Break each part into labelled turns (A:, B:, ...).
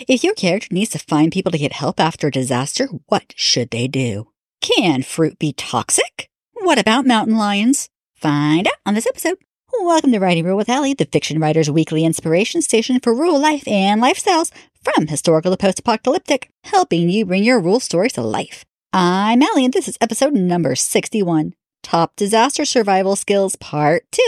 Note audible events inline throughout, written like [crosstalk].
A: If your character needs to find people to get help after a disaster, what should they do? Can fruit be toxic? What about mountain lions? Find out on this episode. Welcome to Writing Rural with Alley, the fiction writer's weekly inspiration station for rural life and lifestyles, from historical to post-apocalyptic, helping you bring your rule stories to life. I'm Alley, and this is episode number 61, Top Disaster Survival Skills Part 2.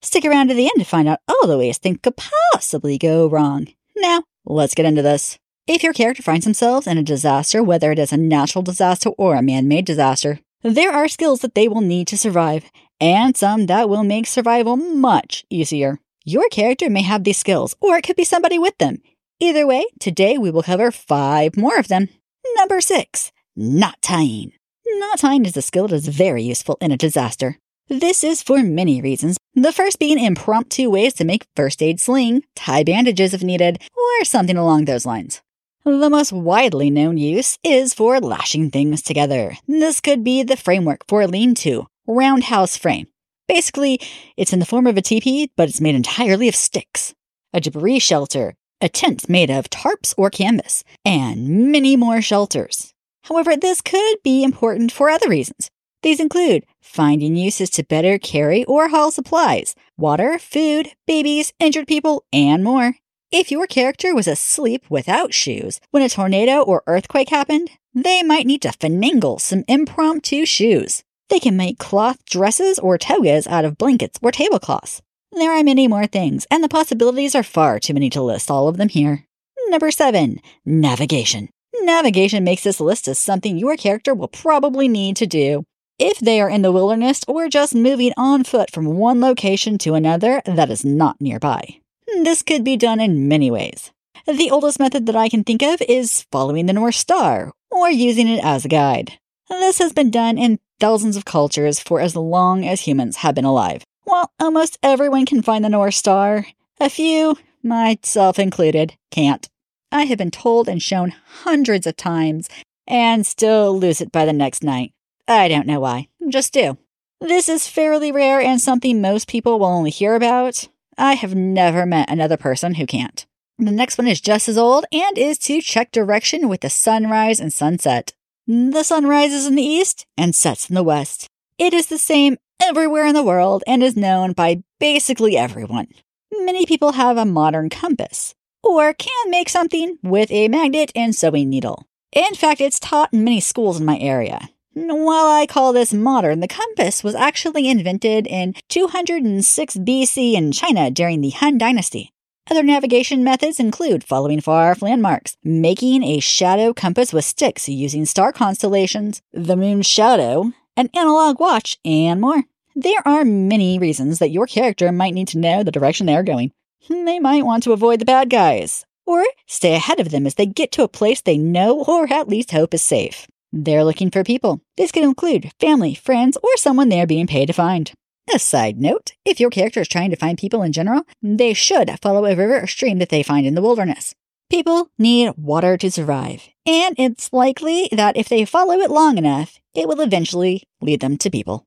A: Stick around to the end to find out all the ways things could possibly go wrong. Now, let's get into this. If your character finds themselves in a disaster, whether it is a natural disaster or a man-made disaster, there are skills that they will need to survive, and some that will make survival much easier. Your character may have these skills, or it could be somebody with them. Either way, today we will cover five more of them. Number six, knot tying. Knot tying is a skill that is very useful in a disaster. This is for many reasons. The first being impromptu ways to make first aid sling, tie bandages if needed, or something along those lines. The most widely known use is for lashing things together. This could be the framework for a lean to, roundhouse frame. Basically, it's in the form of a teepee, but it's made entirely of sticks. A debris shelter, a tent made of tarps or canvas, and many more shelters. However, this could be important for other reasons. These include finding uses to better carry or haul supplies, water, food, babies, injured people, and more. If your character was asleep without shoes when a tornado or earthquake happened, they might need to finagle some impromptu shoes. They can make cloth dresses or togas out of blankets or tablecloths. There are many more things, and the possibilities are far too many to list all of them here. Number seven, navigation. Navigation makes this list as something your character will probably need to do. If they are in the wilderness or just moving on foot from one location to another that is not nearby. This could be done in many ways. The oldest method that I can think of is following the North Star or using it as a guide. This has been done in thousands of cultures for as long as humans have been alive. While almost everyone can find the North Star, a few, myself included, can't. I have been told and shown hundreds of times and still lose it by the next night. I don't know why, just do. This is fairly rare and something most people will only hear about. I have never met another person who can't. The next one is just as old and is to check direction with the sunrise and sunset. The sun rises in the east and sets in the west. It is the same everywhere in the world and is known by basically everyone. Many people have a modern compass, or can make something with a magnet and sewing needle. In fact, it's taught in many schools in my area. While I call this modern, the compass was actually invented in 206 BC in China during the Han Dynasty. Other navigation methods include following far off landmarks, making a shadow compass with sticks using star constellations, the moon's shadow, an analog watch, and more. There are many reasons that your character might need to know the direction they are going. They might want to avoid the bad guys, or stay ahead of them as they get to a place they know or at least hope is safe. They're looking for people. This could include family, friends, or someone they're being paid to find. A side note if your character is trying to find people in general, they should follow a river or stream that they find in the wilderness. People need water to survive, and it's likely that if they follow it long enough, it will eventually lead them to people.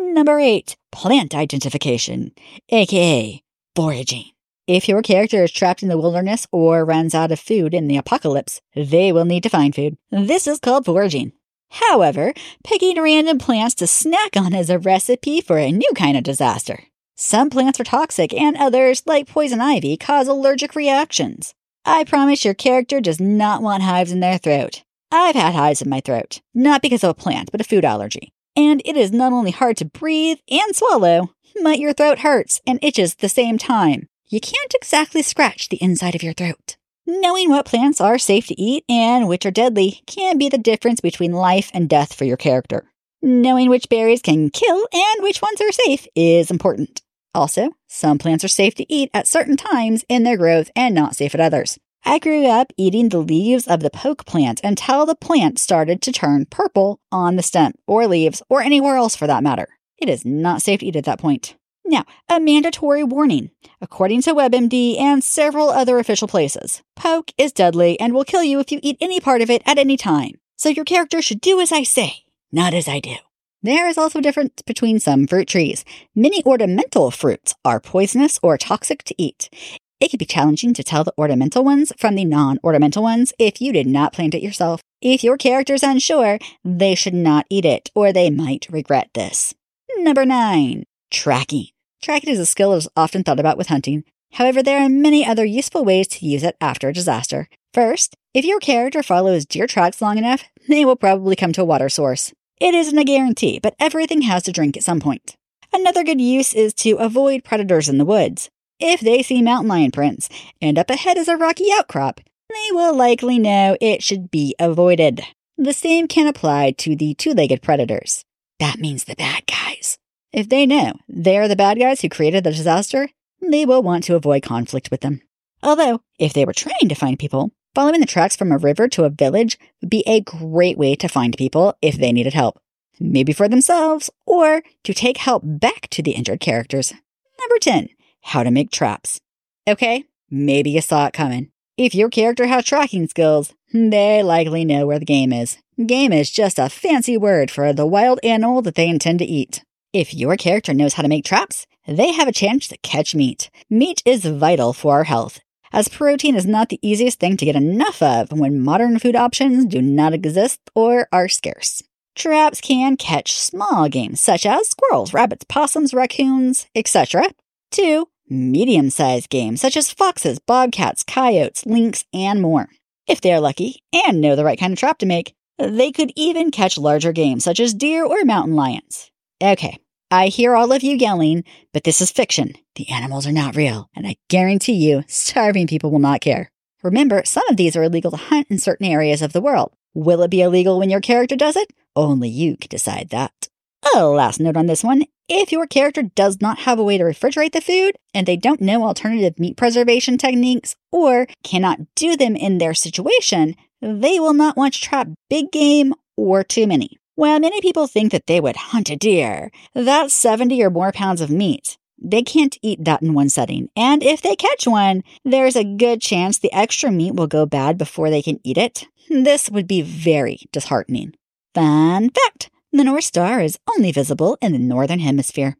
A: Number 8 Plant Identification, aka foraging. If your character is trapped in the wilderness or runs out of food in the apocalypse, they will need to find food. This is called foraging. However, picking random plants to snack on is a recipe for a new kind of disaster. Some plants are toxic, and others, like poison ivy, cause allergic reactions. I promise your character does not want hives in their throat. I've had hives in my throat, not because of a plant, but a food allergy. And it is not only hard to breathe and swallow, but your throat hurts and itches at the same time. You can't exactly scratch the inside of your throat. Knowing what plants are safe to eat and which are deadly can be the difference between life and death for your character. Knowing which berries can kill and which ones are safe is important. Also, some plants are safe to eat at certain times in their growth and not safe at others. I grew up eating the leaves of the poke plant until the plant started to turn purple on the stem or leaves or anywhere else for that matter. It is not safe to eat at that point. Now, a mandatory warning. According to WebMD and several other official places, poke is deadly and will kill you if you eat any part of it at any time. So your character should do as I say, not as I do. There is also a difference between some fruit trees. Many ornamental fruits are poisonous or toxic to eat. It could be challenging to tell the ornamental ones from the non ornamental ones if you did not plant it yourself. If your character is unsure, they should not eat it, or they might regret this. Number 9. Tracking. Tracking is a skill that is often thought about with hunting. However, there are many other useful ways to use it after a disaster. First, if your character follows deer tracks long enough, they will probably come to a water source. It isn't a guarantee, but everything has to drink at some point. Another good use is to avoid predators in the woods. If they see mountain lion prints and up ahead is a rocky outcrop, they will likely know it should be avoided. The same can apply to the two legged predators. That means the bad guys. If they know they are the bad guys who created the disaster, they will want to avoid conflict with them. Although, if they were trained to find people, following the tracks from a river to a village would be a great way to find people if they needed help. Maybe for themselves, or to take help back to the injured characters. Number 10, how to make traps. Okay, maybe you saw it coming. If your character has tracking skills, they likely know where the game is. Game is just a fancy word for the wild animal that they intend to eat. If your character knows how to make traps, they have a chance to catch meat. Meat is vital for our health, as protein is not the easiest thing to get enough of when modern food options do not exist or are scarce. Traps can catch small game such as squirrels, rabbits, possums, raccoons, etc. to medium sized game such as foxes, bobcats, coyotes, lynx, and more. If they are lucky and know the right kind of trap to make, they could even catch larger game such as deer or mountain lions. Okay, I hear all of you yelling, but this is fiction. The animals are not real, and I guarantee you, starving people will not care. Remember, some of these are illegal to hunt in certain areas of the world. Will it be illegal when your character does it? Only you can decide that. A last note on this one. If your character does not have a way to refrigerate the food, and they don't know alternative meat preservation techniques, or cannot do them in their situation, they will not want to trap big game or too many. While many people think that they would hunt a deer, that's 70 or more pounds of meat. They can't eat that in one setting, and if they catch one, there's a good chance the extra meat will go bad before they can eat it. This would be very disheartening. Fun fact the North Star is only visible in the Northern Hemisphere.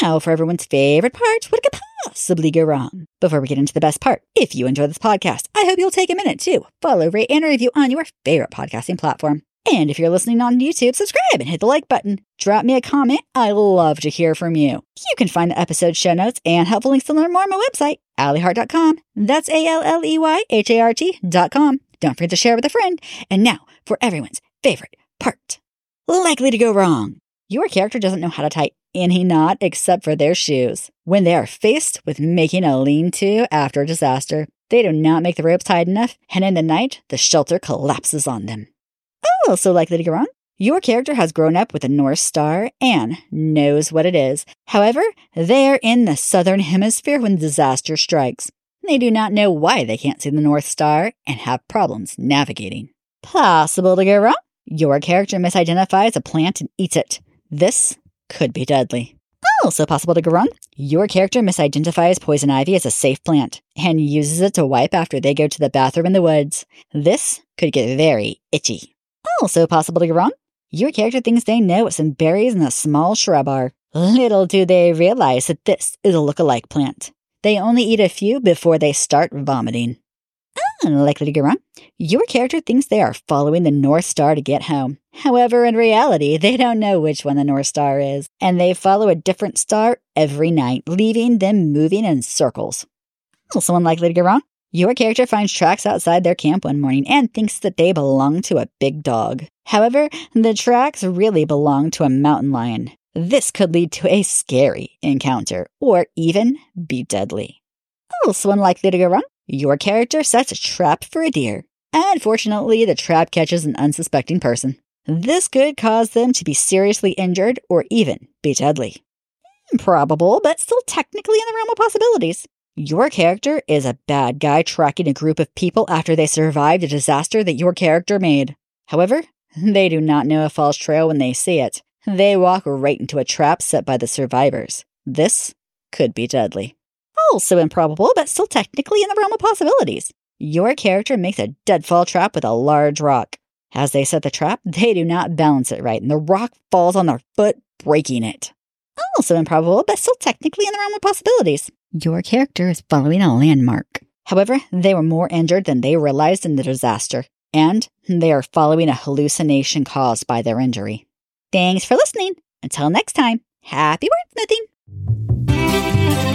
A: Now, for everyone's favorite part, what could possibly go wrong? Before we get into the best part, if you enjoy this podcast, I hope you'll take a minute to follow, rate, and review on your favorite podcasting platform. And if you're listening on YouTube, subscribe and hit the like button. Drop me a comment. I love to hear from you. You can find the episode show notes and helpful links to learn more on my website, AlleyHart.com. That's A L L E Y H A R T.com. Don't forget to share with a friend. And now for everyone's favorite part. Likely to go wrong. Your character doesn't know how to tie any knot except for their shoes. When they are faced with making a lean to after a disaster, they do not make the ropes tight enough, and in the night, the shelter collapses on them. Oh, also likely to go wrong. Your character has grown up with the North Star and knows what it is. However, they are in the southern hemisphere when disaster strikes. They do not know why they can't see the North Star and have problems navigating. Possible to go wrong. Your character misidentifies a plant and eats it. This could be deadly. Also possible to go wrong. Your character misidentifies poison ivy as a safe plant and uses it to wipe after they go to the bathroom in the woods. This could get very itchy. Also possible to go wrong. Your character thinks they know what some berries in a small shrub are. Little do they realize that this is a look-alike plant. They only eat a few before they start vomiting. Unlikely to go wrong. Your character thinks they are following the North Star to get home. However, in reality, [laughs] they don't know which one the North Star is, and they follow a different star every night, leaving them moving in circles. Also unlikely to go wrong. Your character finds tracks outside their camp one morning and thinks that they belong to a big dog. However, the tracks really belong to a mountain lion. This could lead to a scary encounter, or even be deadly. Also unlikely to go wrong. Your character sets a trap for a deer. Unfortunately, the trap catches an unsuspecting person. This could cause them to be seriously injured or even be deadly. Improbable, but still technically in the realm of possibilities. Your character is a bad guy tracking a group of people after they survived a disaster that your character made. However, [laughs] they do not know a false trail when they see it. They walk right into a trap set by the survivors. This could be deadly. Also improbable, but still technically in the realm of possibilities. Your character makes a deadfall trap with a large rock. As they set the trap, they do not balance it right, and the rock falls on their foot, breaking it. Also improbable, but still technically in the realm of possibilities. Your character is following a landmark. However, they were more injured than they realized in the disaster, and they are following a hallucination caused by their injury. Thanks for listening. Until next time, happy wordsmithing!